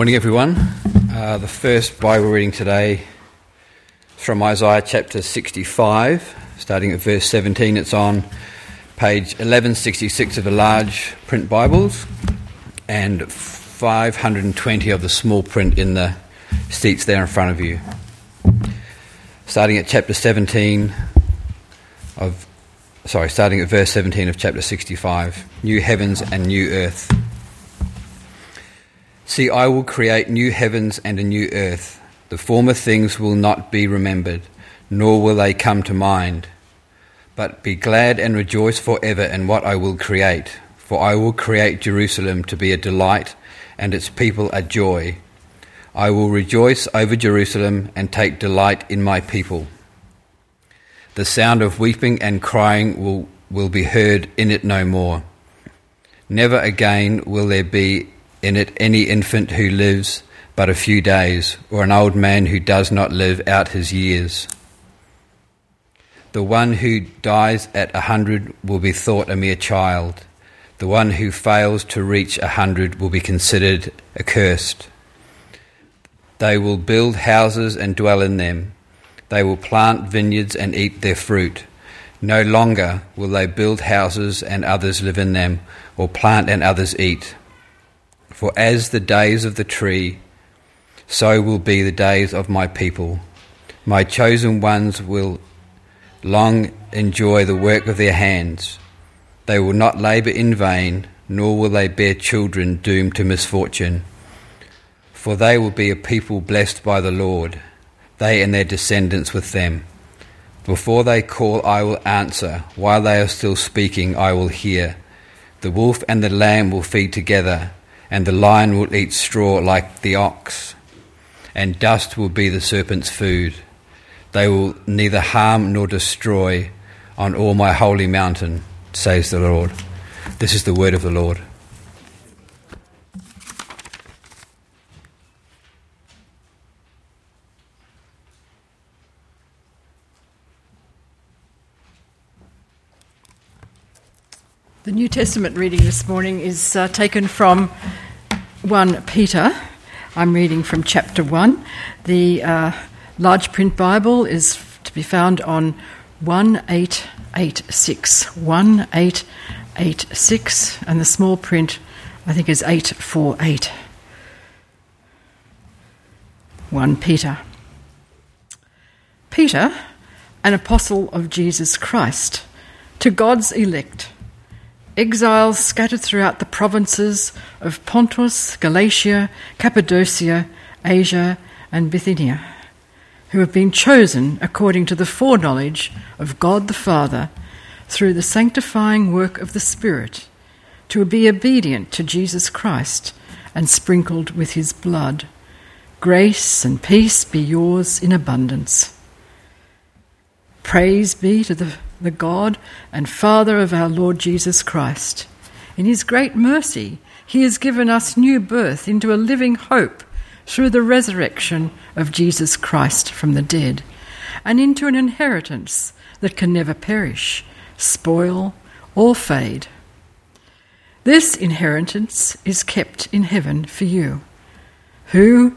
Morning, everyone. Uh, the first Bible reading today is from Isaiah chapter 65, starting at verse 17. It's on page 1166 of the large print Bibles and 520 of the small print in the seats there in front of you. Starting at chapter 17 of, sorry, starting at verse 17 of chapter 65 New heavens and new earth. See, I will create new heavens and a new earth. The former things will not be remembered, nor will they come to mind. But be glad and rejoice forever in what I will create, for I will create Jerusalem to be a delight and its people a joy. I will rejoice over Jerusalem and take delight in my people. The sound of weeping and crying will, will be heard in it no more. Never again will there be in it any infant who lives but a few days, or an old man who does not live out his years. The one who dies at a hundred will be thought a mere child. The one who fails to reach a hundred will be considered accursed. They will build houses and dwell in them. They will plant vineyards and eat their fruit. No longer will they build houses and others live in them, or plant and others eat. For as the days of the tree, so will be the days of my people. My chosen ones will long enjoy the work of their hands. They will not labour in vain, nor will they bear children doomed to misfortune. For they will be a people blessed by the Lord, they and their descendants with them. Before they call, I will answer. While they are still speaking, I will hear. The wolf and the lamb will feed together and the lion will eat straw like the ox, and dust will be the serpent's food. They will neither harm nor destroy on all my holy mountain, says the Lord. This is the word of the Lord. The New Testament reading this morning is uh, taken from 1 Peter. I'm reading from chapter 1. The uh, large print Bible is to be found on 1886. 1886, and the small print I think is 848. 1 Peter. Peter, an apostle of Jesus Christ, to God's elect exiles scattered throughout the provinces of Pontus, Galatia, Cappadocia, Asia, and Bithynia, who have been chosen according to the foreknowledge of God the Father through the sanctifying work of the Spirit, to be obedient to Jesus Christ and sprinkled with his blood. Grace and peace be yours in abundance. Praise be to the the God and Father of our Lord Jesus Christ. In his great mercy, he has given us new birth into a living hope through the resurrection of Jesus Christ from the dead, and into an inheritance that can never perish, spoil, or fade. This inheritance is kept in heaven for you, who,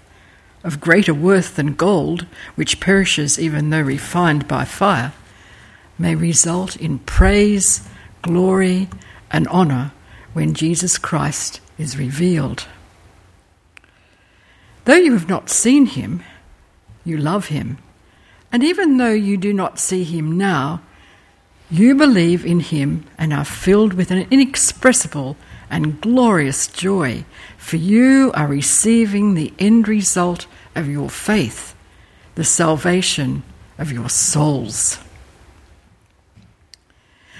of greater worth than gold, which perishes even though refined by fire, may result in praise, glory, and honour when Jesus Christ is revealed. Though you have not seen him, you love him. And even though you do not see him now, you believe in him and are filled with an inexpressible and glorious joy, for you are receiving the end result of your faith, the salvation of your souls.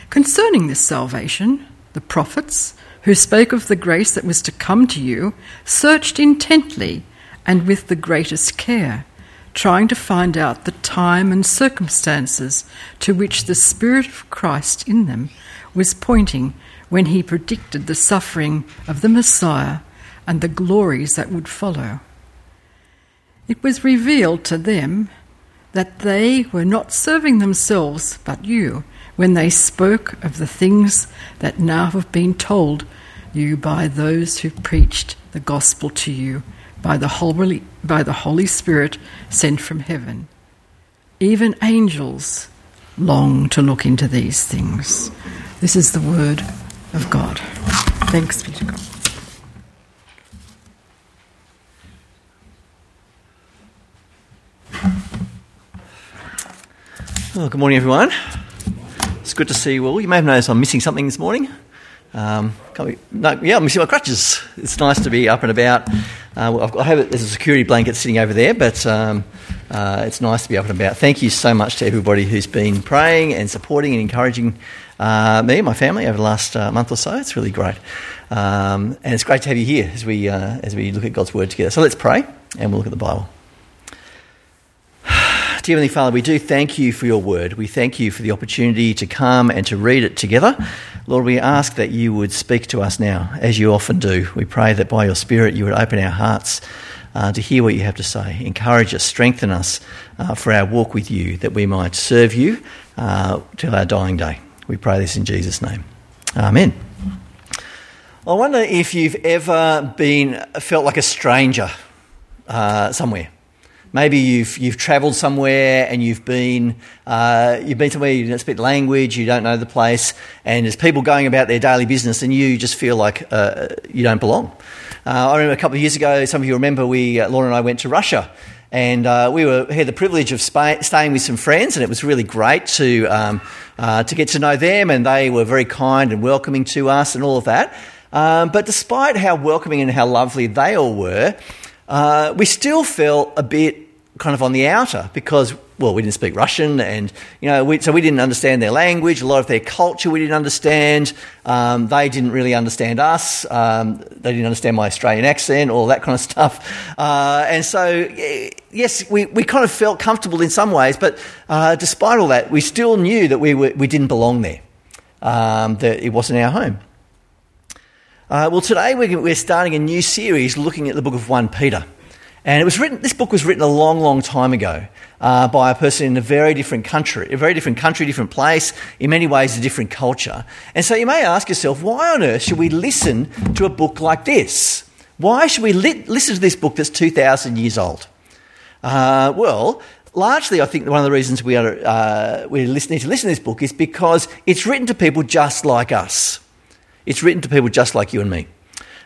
Concerning this salvation, the prophets, who spoke of the grace that was to come to you, searched intently and with the greatest care trying to find out the time and circumstances to which the Spirit of Christ in them was pointing when he predicted the suffering of the Messiah and the glories that would follow. It was revealed to them that they were not serving themselves but you when they spoke of the things that now have been told you by those who preached the gospel to you by the Holy, by the Holy Spirit sent from heaven. Even angels long to look into these things. This is the word of God. Thanks be to God. Well, good morning, everyone. It's good to see you all. You may have noticed I'm missing something this morning. Um, we, no, yeah, I'm missing my crutches. It's nice to be up and about. Uh, i have there's a security blanket sitting over there, but um, uh, it's nice to be up and about. Thank you so much to everybody who's been praying and supporting and encouraging uh, me and my family over the last uh, month or so. It's really great, um, and it's great to have you here as we uh, as we look at God's word together. So let's pray, and we'll look at the Bible. Dear Heavenly Father, we do thank you for your word. We thank you for the opportunity to come and to read it together. Lord, we ask that you would speak to us now, as you often do. We pray that by your Spirit you would open our hearts uh, to hear what you have to say. Encourage us, strengthen us uh, for our walk with you, that we might serve you uh, till our dying day. We pray this in Jesus' name. Amen. I wonder if you've ever been felt like a stranger uh, somewhere. Maybe you've, you've travelled somewhere and you've been, uh, you've been somewhere you don't speak the language, you don't know the place, and there's people going about their daily business and you just feel like uh, you don't belong. Uh, I remember a couple of years ago, some of you remember, we, uh, Laura and I went to Russia and uh, we were, had the privilege of staying with some friends, and it was really great to, um, uh, to get to know them, and they were very kind and welcoming to us and all of that. Um, but despite how welcoming and how lovely they all were, uh, we still felt a bit kind of on the outer because, well, we didn't speak Russian, and you know, we, so we didn't understand their language. A lot of their culture we didn't understand. Um, they didn't really understand us. Um, they didn't understand my Australian accent, all that kind of stuff. Uh, and so, yes, we, we kind of felt comfortable in some ways, but uh, despite all that, we still knew that we were, we didn't belong there. Um, that it wasn't our home. Uh, well, today we're we're starting a new series looking at the book of 1 Peter. And it was written, this book was written a long, long time ago uh, by a person in a very different country, a very different country, different place, in many ways a different culture. And so you may ask yourself, why on earth should we listen to a book like this? Why should we li- listen to this book that's 2,000 years old? Uh, well, largely, I think one of the reasons we, are, uh, we need to listen to this book is because it's written to people just like us. It's written to people just like you and me.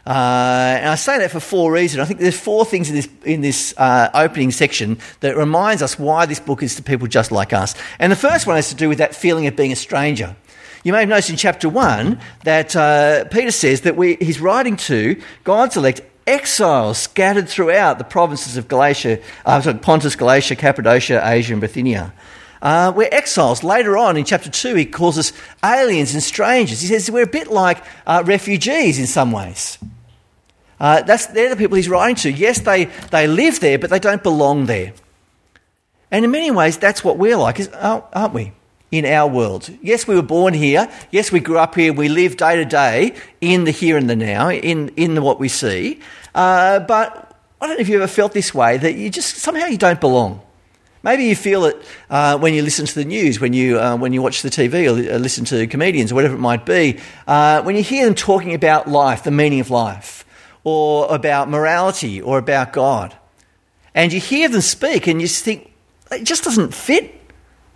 Uh, and I say that for four reasons. I think there's four things in this, in this uh, opening section that reminds us why this book is to people just like us. And the first one has to do with that feeling of being a stranger. You may have noticed in chapter 1 that uh, Peter says that we, he's writing to God's elect exiles scattered throughout the provinces of Galatia, uh, sorry, Pontus, Galatia, Cappadocia, Asia, and Bithynia. Uh, we're exiles. Later on in chapter 2, he calls us aliens and strangers. He says we're a bit like uh, refugees in some ways. Uh, that's, they're the people he's writing to. Yes, they, they live there, but they don't belong there. And in many ways, that's what we're like, aren't we? In our world. Yes, we were born here. Yes, we grew up here. We live day to day in the here and the now, in, in what we see. Uh, but I don't know if you ever felt this way that you just somehow you don't belong. Maybe you feel it uh, when you listen to the news, when you, uh, when you watch the TV or uh, listen to comedians or whatever it might be. Uh, when you hear them talking about life, the meaning of life, or about morality or about God. And you hear them speak and you think, it just doesn't fit.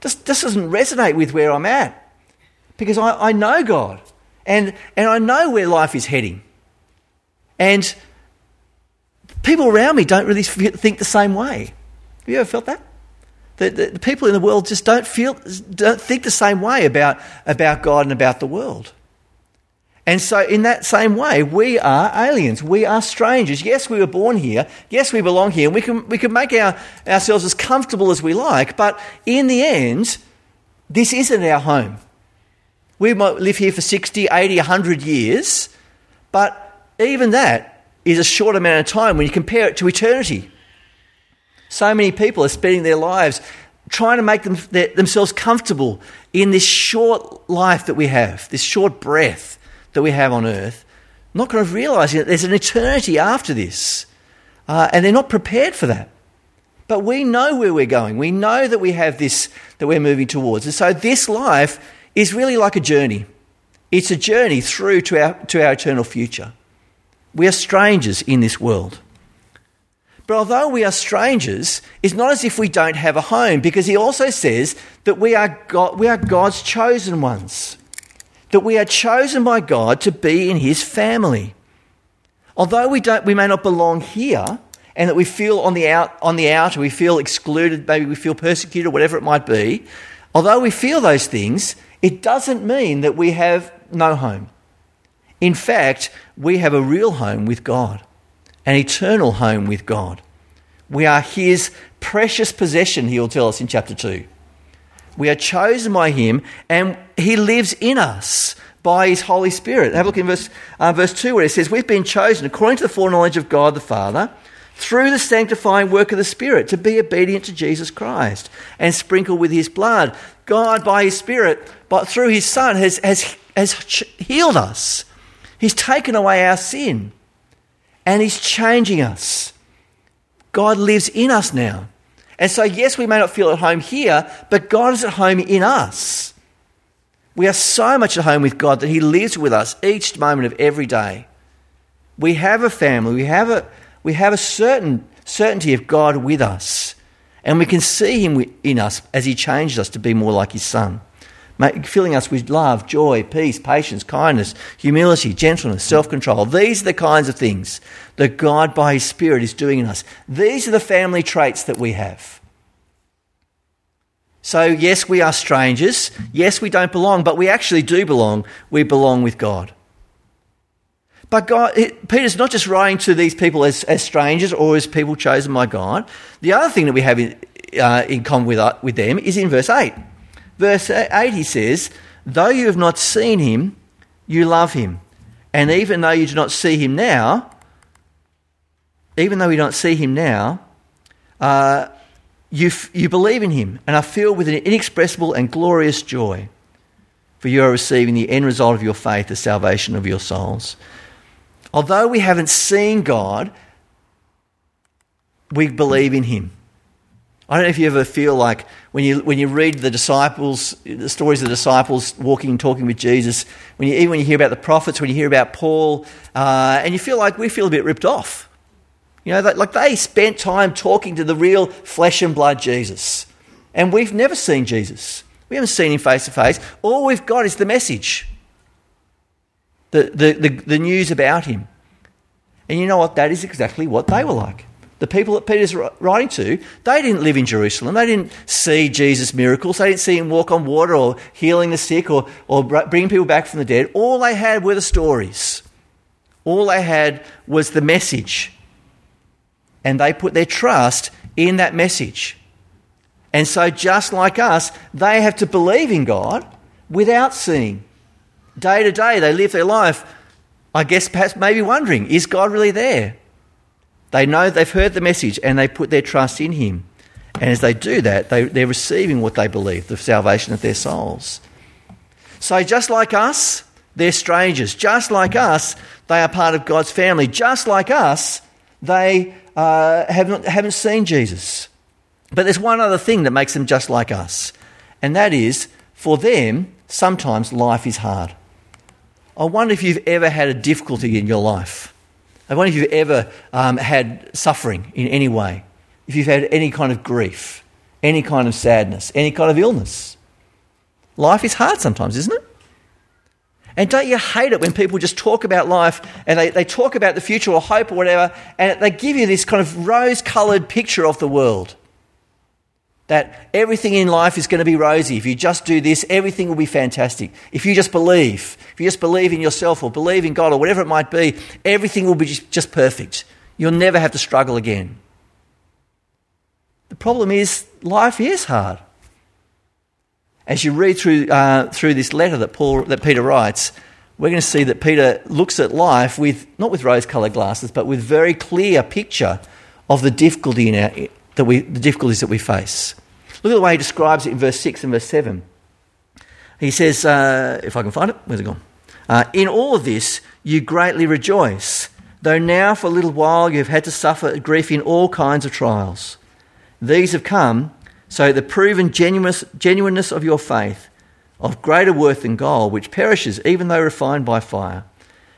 Just, just doesn't resonate with where I'm at. Because I, I know God and, and I know where life is heading. And people around me don't really think the same way. Have you ever felt that? the, the, the people in the world just don't feel, don't think the same way about, about God and about the world. And so, in that same way, we are aliens. We are strangers. Yes, we were born here. Yes, we belong here. And we can, we can make our, ourselves as comfortable as we like. But in the end, this isn't our home. We might live here for 60, 80, 100 years. But even that is a short amount of time when you compare it to eternity. So many people are spending their lives trying to make them, their, themselves comfortable in this short life that we have, this short breath that we have on earth, not kind of realizing that there's an eternity after this. Uh, and they're not prepared for that. But we know where we're going. We know that we have this that we're moving towards. And so this life is really like a journey. It's a journey through to our, to our eternal future. We are strangers in this world. But although we are strangers, it's not as if we don't have a home, because he also says that we are, God, we are God's chosen ones, that we are chosen by God to be in his family. Although we, don't, we may not belong here, and that we feel on the, out, on the outer, we feel excluded, maybe we feel persecuted, whatever it might be, although we feel those things, it doesn't mean that we have no home. In fact, we have a real home with God, an eternal home with God. We are His precious possession, He will tell us in chapter 2. We are chosen by Him, and He lives in us by His Holy Spirit. Have a look in verse, uh, verse 2 where it says, We've been chosen according to the foreknowledge of God the Father through the sanctifying work of the Spirit to be obedient to Jesus Christ and sprinkle with His blood. God, by His Spirit, but through His Son, has, has, has healed us. He's taken away our sin and He's changing us. God lives in us now. And so, yes, we may not feel at home here, but God is at home in us. We are so much at home with God that He lives with us each moment of every day. We have a family, we have a, we have a certain certainty of God with us. And we can see Him in us as He changes us to be more like His Son, filling us with love, joy, peace, patience, kindness, humility, gentleness, self control. These are the kinds of things that God, by His Spirit, is doing in us. These are the family traits that we have. So, yes, we are strangers. Yes, we don't belong, but we actually do belong. We belong with God. But God, Peter's not just writing to these people as, as strangers or as people chosen by God. The other thing that we have in, uh, in common with, uh, with them is in verse 8. Verse 8, he says, Though you have not seen him, you love him. And even though you do not see him now, even though we don't see him now, uh, you, f- you believe in him and are filled with an inexpressible and glorious joy. For you are receiving the end result of your faith, the salvation of your souls. Although we haven't seen God, we believe in Him. I don't know if you ever feel like when you, when you read the disciples, the stories of the disciples walking and talking with Jesus, when you, even when you hear about the prophets, when you hear about Paul, uh, and you feel like we feel a bit ripped off. You know, like they spent time talking to the real flesh and blood Jesus. And we've never seen Jesus. We haven't seen him face to face. All we've got is the message the, the, the, the news about him. And you know what? That is exactly what they were like. The people that Peter's writing to, they didn't live in Jerusalem. They didn't see Jesus' miracles. They didn't see him walk on water or healing the sick or, or bringing people back from the dead. All they had were the stories. All they had was the message. And they put their trust in that message. And so, just like us, they have to believe in God without seeing. Day to day, they live their life, I guess perhaps maybe wondering, is God really there? They know they've heard the message and they put their trust in Him. And as they do that, they, they're receiving what they believe, the salvation of their souls. So, just like us, they're strangers. Just like us, they are part of God's family. Just like us, they uh, haven't, haven't seen Jesus. But there's one other thing that makes them just like us, and that is for them, sometimes life is hard. I wonder if you've ever had a difficulty in your life. I wonder if you've ever um, had suffering in any way, if you've had any kind of grief, any kind of sadness, any kind of illness. Life is hard sometimes, isn't it? And don't you hate it when people just talk about life and they, they talk about the future or hope or whatever, and they give you this kind of rose coloured picture of the world? That everything in life is going to be rosy. If you just do this, everything will be fantastic. If you just believe, if you just believe in yourself or believe in God or whatever it might be, everything will be just perfect. You'll never have to struggle again. The problem is, life is hard. As you read through, uh, through this letter that, Paul, that Peter writes, we're going to see that Peter looks at life with, not with rose coloured glasses, but with very clear picture of the difficulty in our, that we, the difficulties that we face. Look at the way he describes it in verse 6 and verse 7. He says, uh, if I can find it, where's it gone? Uh, in all of this, you greatly rejoice, though now for a little while you have had to suffer grief in all kinds of trials. These have come so the proven genuineness of your faith, of greater worth than gold, which perishes even though refined by fire,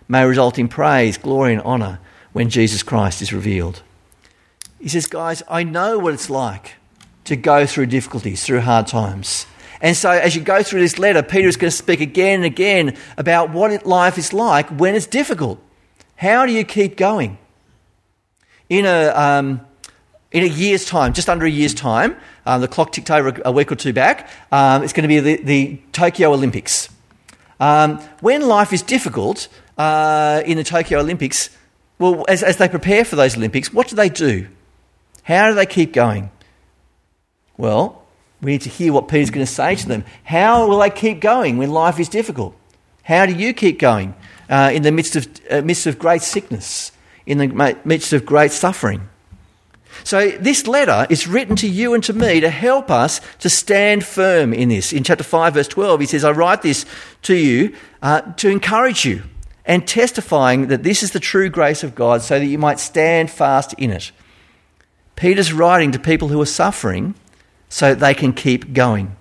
may result in praise, glory, and honour when Jesus Christ is revealed. He says, Guys, I know what it's like to go through difficulties, through hard times. And so, as you go through this letter, Peter is going to speak again and again about what life is like when it's difficult. How do you keep going? In a, um, in a year's time, just under a year's time, um, the clock ticked over a week or two back, um, it's going to be the, the Tokyo Olympics. Um, when life is difficult uh, in the Tokyo Olympics, well, as, as they prepare for those Olympics, what do they do? How do they keep going? Well, we need to hear what Peter's going to say to them. How will they keep going when life is difficult? How do you keep going uh, in the midst of, uh, midst of great sickness, in the midst of great suffering? So, this letter is written to you and to me to help us to stand firm in this. In chapter 5, verse 12, he says, I write this to you uh, to encourage you and testifying that this is the true grace of God so that you might stand fast in it. Peter's writing to people who are suffering so that they can keep going.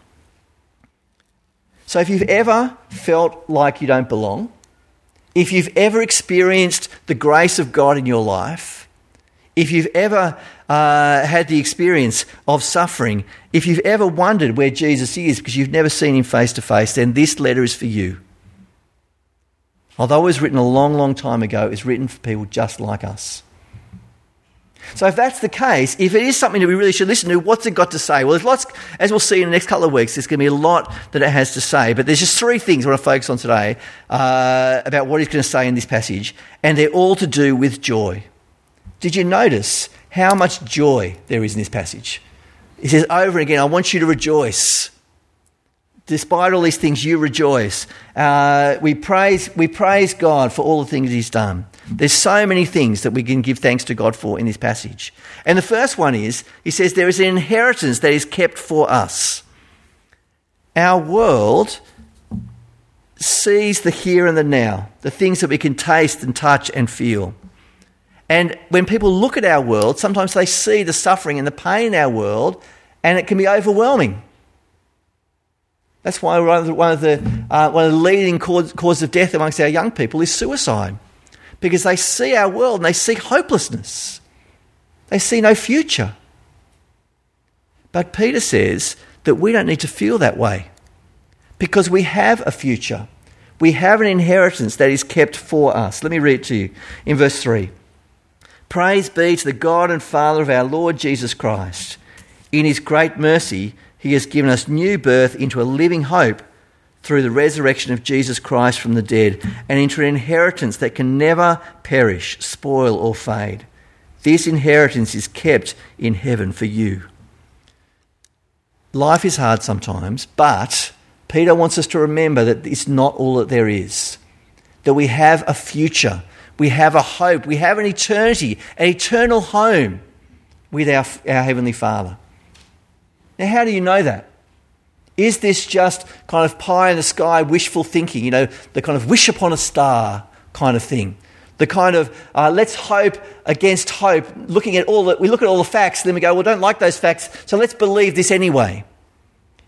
So, if you've ever felt like you don't belong, if you've ever experienced the grace of God in your life, if you've ever uh, had the experience of suffering, if you've ever wondered where Jesus is because you've never seen him face to face, then this letter is for you. Although it was written a long, long time ago, it's written for people just like us. So, if that's the case, if it is something that we really should listen to, what's it got to say? Well, there's lots, as we'll see in the next couple of weeks, there's going to be a lot that it has to say. But there's just three things I want to focus on today uh, about what he's going to say in this passage, and they're all to do with joy. Did you notice how much joy there is in this passage. He says over and again, I want you to rejoice. Despite all these things, you rejoice. Uh, we, praise, we praise God for all the things He's done. There's so many things that we can give thanks to God for in this passage. And the first one is, He says, there is an inheritance that is kept for us. Our world sees the here and the now, the things that we can taste and touch and feel. And when people look at our world, sometimes they see the suffering and the pain in our world, and it can be overwhelming. That's why one of the, one of the, uh, one of the leading cause, causes of death amongst our young people is suicide. Because they see our world and they see hopelessness. They see no future. But Peter says that we don't need to feel that way because we have a future. We have an inheritance that is kept for us. Let me read it to you in verse 3. Praise be to the God and Father of our Lord Jesus Christ. In his great mercy, he has given us new birth into a living hope through the resurrection of Jesus Christ from the dead and into an inheritance that can never perish, spoil, or fade. This inheritance is kept in heaven for you. Life is hard sometimes, but Peter wants us to remember that it's not all that there is, that we have a future we have a hope, we have an eternity, an eternal home with our, our Heavenly Father. Now, how do you know that? Is this just kind of pie in the sky wishful thinking, you know, the kind of wish upon a star kind of thing? The kind of uh, let's hope against hope, looking at all the, we look at all the facts, then we go, well, don't like those facts, so let's believe this anyway.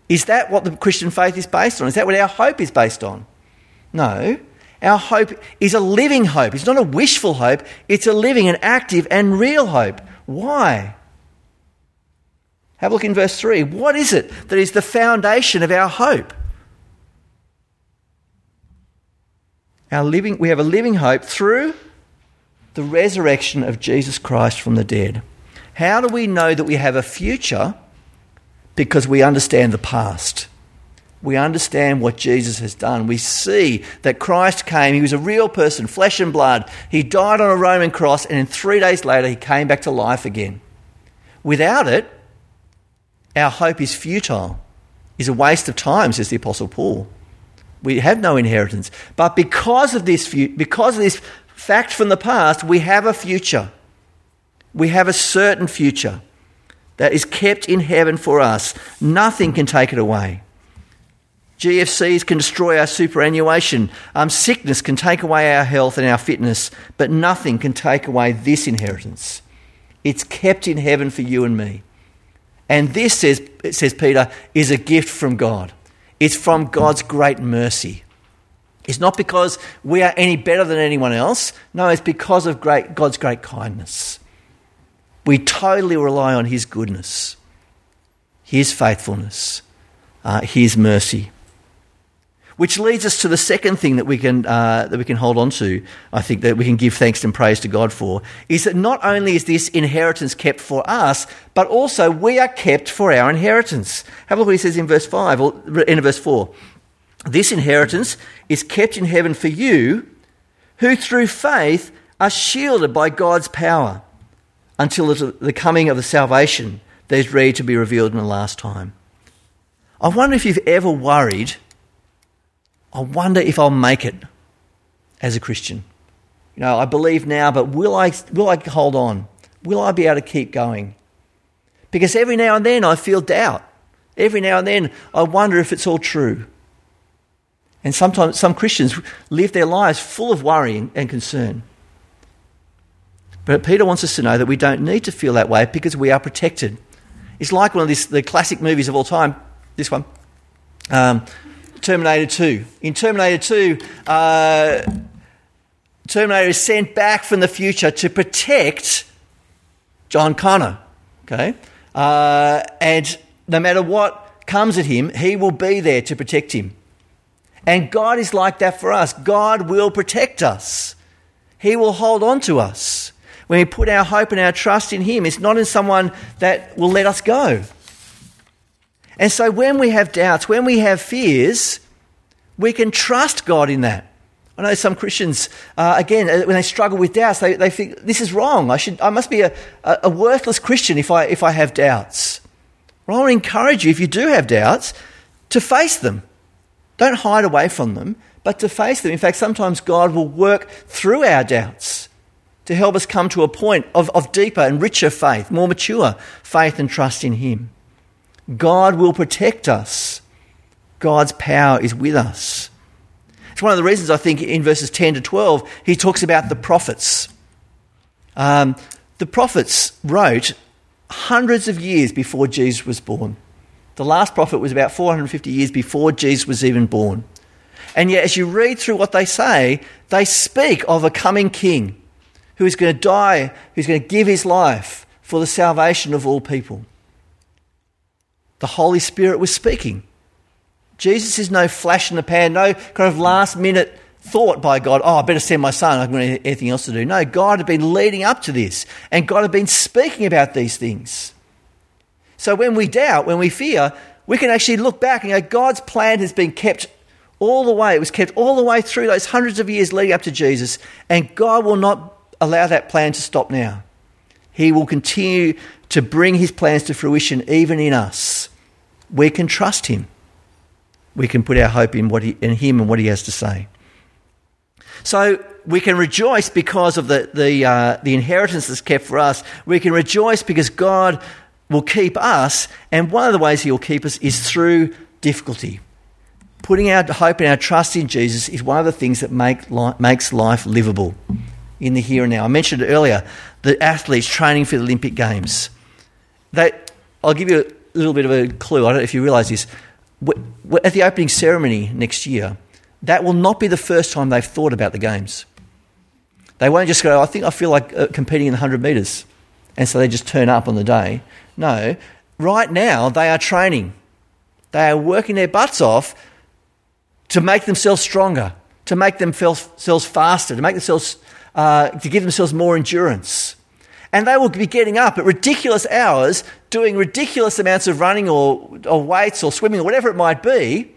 Is that what the Christian faith is based on? Is that what our hope is based on? No. Our hope is a living hope. It's not a wishful hope, it's a living and active and real hope. Why? Have a look in verse 3. What is it that is the foundation of our hope? Our living, we have a living hope through the resurrection of Jesus Christ from the dead. How do we know that we have a future? Because we understand the past we understand what Jesus has done. We see that Christ came, he was a real person, flesh and blood. He died on a Roman cross, and then three days later, he came back to life again. Without it, our hope is futile, is a waste of time, says the Apostle Paul. We have no inheritance. But because of this, because of this fact from the past, we have a future. We have a certain future. that is kept in heaven for us. Nothing can take it away. GFCs can destroy our superannuation. Um, sickness can take away our health and our fitness, but nothing can take away this inheritance. It's kept in heaven for you and me. And this, says, says Peter, is a gift from God. It's from God's great mercy. It's not because we are any better than anyone else. No, it's because of great, God's great kindness. We totally rely on His goodness, His faithfulness, uh, His mercy. Which leads us to the second thing that we can, uh, that we can hold on to, I think, that we can give thanks and praise to God for, is that not only is this inheritance kept for us, but also we are kept for our inheritance. Have a look what he says in verse 5, or in verse 4. This inheritance is kept in heaven for you, who through faith are shielded by God's power until the coming of the salvation that is ready to be revealed in the last time. I wonder if you've ever worried I wonder if I'll make it as a Christian. You know, I believe now, but will I, will I hold on? Will I be able to keep going? Because every now and then I feel doubt. Every now and then I wonder if it's all true. And sometimes some Christians live their lives full of worry and concern. But Peter wants us to know that we don't need to feel that way because we are protected. It's like one of these, the classic movies of all time, this one. Um, Terminator 2. In Terminator 2, uh, Terminator is sent back from the future to protect John Connor. Okay? Uh, and no matter what comes at him, he will be there to protect him. And God is like that for us. God will protect us, He will hold on to us. When we put our hope and our trust in Him, it's not in someone that will let us go. And so when we have doubts, when we have fears, we can trust God in that. I know some Christians, uh, again, uh, when they struggle with doubts, they, they think, this is wrong. I, should, I must be a, a worthless Christian if I, if I have doubts. Well, I want to encourage you, if you do have doubts, to face them. Don't hide away from them, but to face them. In fact, sometimes God will work through our doubts to help us come to a point of, of deeper and richer faith, more mature faith and trust in Him. God will protect us. God's power is with us. It's one of the reasons I think in verses 10 to 12 he talks about the prophets. Um, the prophets wrote hundreds of years before Jesus was born. The last prophet was about 450 years before Jesus was even born. And yet, as you read through what they say, they speak of a coming king who is going to die, who's going to give his life for the salvation of all people. The Holy Spirit was speaking. Jesus is no flash in the pan, no kind of last minute thought by God, oh, I better send my son, I haven't got anything else to do. No, God had been leading up to this, and God had been speaking about these things. So when we doubt, when we fear, we can actually look back and go, God's plan has been kept all the way. It was kept all the way through those hundreds of years leading up to Jesus, and God will not allow that plan to stop now. He will continue to bring his plans to fruition even in us. We can trust him. We can put our hope in, what he, in him and what he has to say. So we can rejoice because of the, the, uh, the inheritance that's kept for us. We can rejoice because God will keep us, and one of the ways he will keep us is through difficulty. Putting our hope and our trust in Jesus is one of the things that make makes life livable in the here and now. I mentioned earlier the athletes training for the Olympic Games. They, I'll give you little bit of a clue. I don't know if you realise this. At the opening ceremony next year, that will not be the first time they've thought about the Games. They won't just go, I think I feel like uh, competing in the 100 metres. And so they just turn up on the day. No, right now they are training. They are working their butts off to make themselves stronger, to make themselves faster, to make themselves uh, to give themselves more endurance. And they will be getting up at ridiculous hours, doing ridiculous amounts of running or, or weights or swimming or whatever it might be,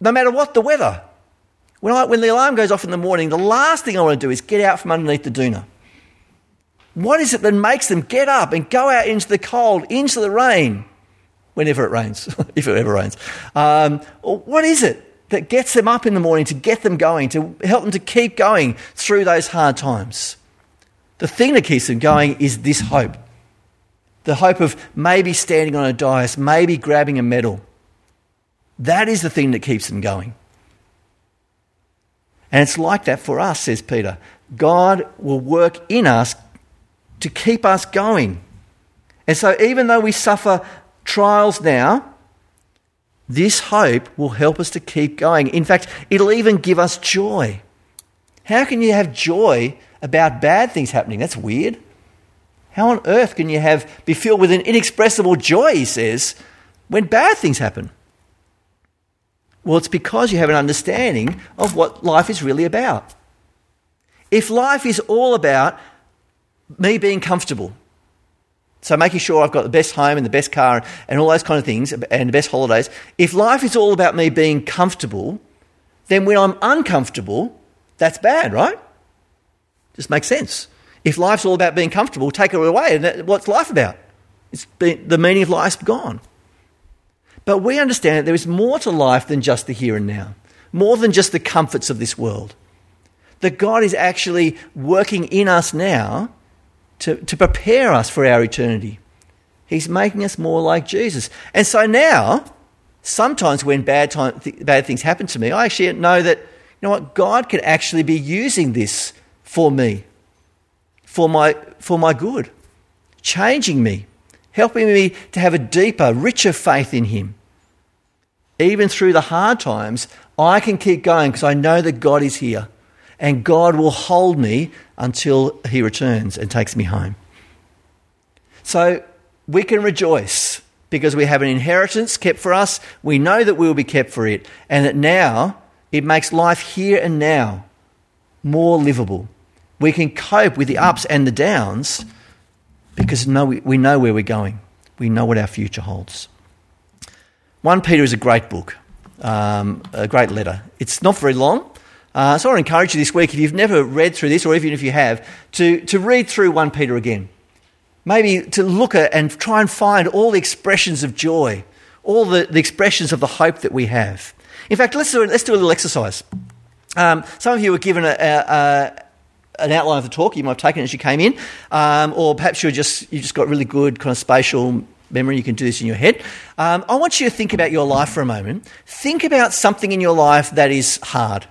no matter what the weather. When, I, when the alarm goes off in the morning, the last thing I want to do is get out from underneath the doona. What is it that makes them get up and go out into the cold, into the rain, whenever it rains, if it ever rains? Um, what is it that gets them up in the morning to get them going, to help them to keep going through those hard times. The thing that keeps them going is this hope. the hope of maybe standing on a dais, maybe grabbing a medal. That is the thing that keeps them going. And it's like that for us, says Peter. God will work in us to keep us going. And so, even though we suffer trials now, this hope will help us to keep going. In fact, it'll even give us joy. How can you have joy about bad things happening? That's weird. How on earth can you have be filled with an inexpressible joy, he says, when bad things happen? Well, it's because you have an understanding of what life is really about. If life is all about me being comfortable, so making sure I've got the best home and the best car and all those kind of things and the best holidays, if life is all about me being comfortable, then when I'm uncomfortable, that's bad, right? Just makes sense. If life's all about being comfortable, take it away. And what's life about? It's been, the meaning of life's gone. But we understand that there is more to life than just the here and now, more than just the comforts of this world. That God is actually working in us now to, to prepare us for our eternity. He's making us more like Jesus. And so now, sometimes when bad, time, th- bad things happen to me, I actually know that, you know what, God can actually be using this for me, for my, for my good, changing me, helping me to have a deeper, richer faith in Him. Even through the hard times, I can keep going because I know that God is here and God will hold me until He returns and takes me home. So we can rejoice because we have an inheritance kept for us. We know that we will be kept for it, and that now it makes life here and now more livable we can cope with the ups and the downs because we, know where we're going. We know what our future holds. 1 Peter is a great book, um, a great letter. It's not very long. Uh, so I encourage you this week, if you've never read through this, or even if you have, to, to read through 1 Peter again. Maybe to look at and try and find all the expressions of joy, all the, the expressions of the hope that we have. In fact, let's do, let's do a little exercise. Um, some of you were given a, a, an outline of the talk. You might have taken as you came in, um, or perhaps you're just you just got really good kind of spatial memory. You can do this in your head. Um, I want you to think about your life for a moment. Think about something in your life that is hard.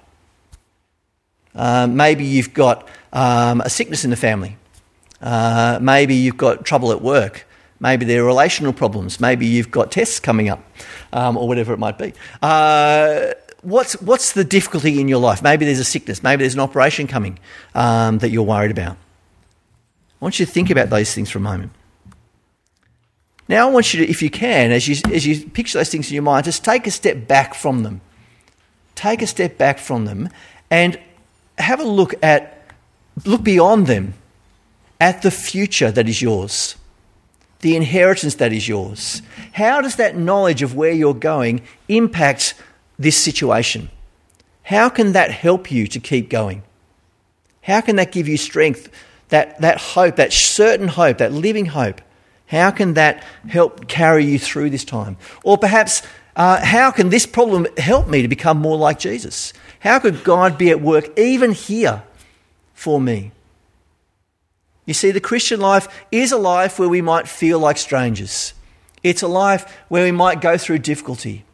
Um, maybe you've got um, a sickness in the family. Uh, maybe you've got trouble at work. Maybe there are relational problems. Maybe you've got tests coming up, um, or whatever it might be. Uh, what's, what's the difficulty in your life? Maybe there's a sickness, maybe there's an operation coming um, that you're worried about. I want you to think about those things for a moment. Now, I want you to, if you can, as you, as you picture those things in your mind, just take a step back from them. Take a step back from them and have a look at, look beyond them at the future that is yours, the inheritance that is yours. How does that knowledge of where you're going impact this situation? How can that help you to keep going? How can that give you strength, that, that hope, that certain hope, that living hope? How can that help carry you through this time? Or perhaps, uh, how can this problem help me to become more like Jesus? How could God be at work even here for me? You see, the Christian life is a life where we might feel like strangers. It's a life where we might go through difficulty.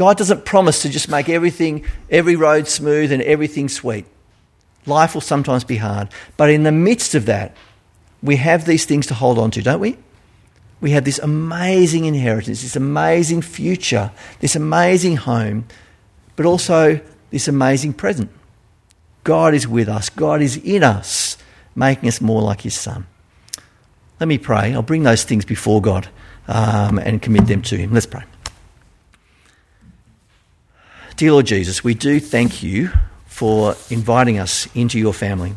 God doesn't promise to just make everything, every road smooth and everything sweet. Life will sometimes be hard. But in the midst of that, we have these things to hold on to, don't we? We have this amazing inheritance, this amazing future, this amazing home, but also this amazing present. God is with us, God is in us, making us more like His Son. Let me pray. I'll bring those things before God um, and commit them to Him. Let's pray. Dear Lord Jesus, we do thank you for inviting us into your family,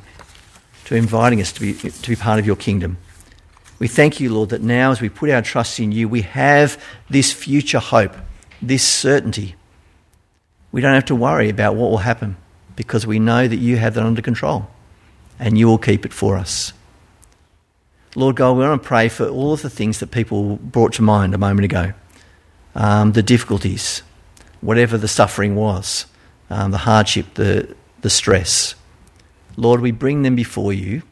to inviting us to be, to be part of your kingdom. We thank you, Lord, that now as we put our trust in you, we have this future hope, this certainty. We don't have to worry about what will happen because we know that you have that under control and you will keep it for us. Lord God, we want to pray for all of the things that people brought to mind a moment ago um, the difficulties, whatever the suffering was, um, the hardship, the, the stress. Lord, we bring them before you.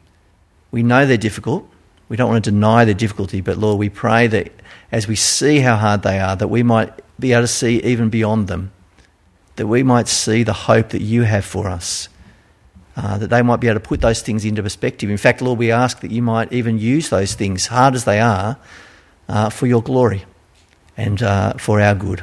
We know they're difficult. We don't want to deny the difficulty, but Lord, we pray that as we see how hard they are, that we might be able to see even beyond them, that we might see the hope that you have for us, uh, that they might be able to put those things into perspective. In fact, Lord, we ask that you might even use those things, hard as they are, uh, for your glory and uh, for our good.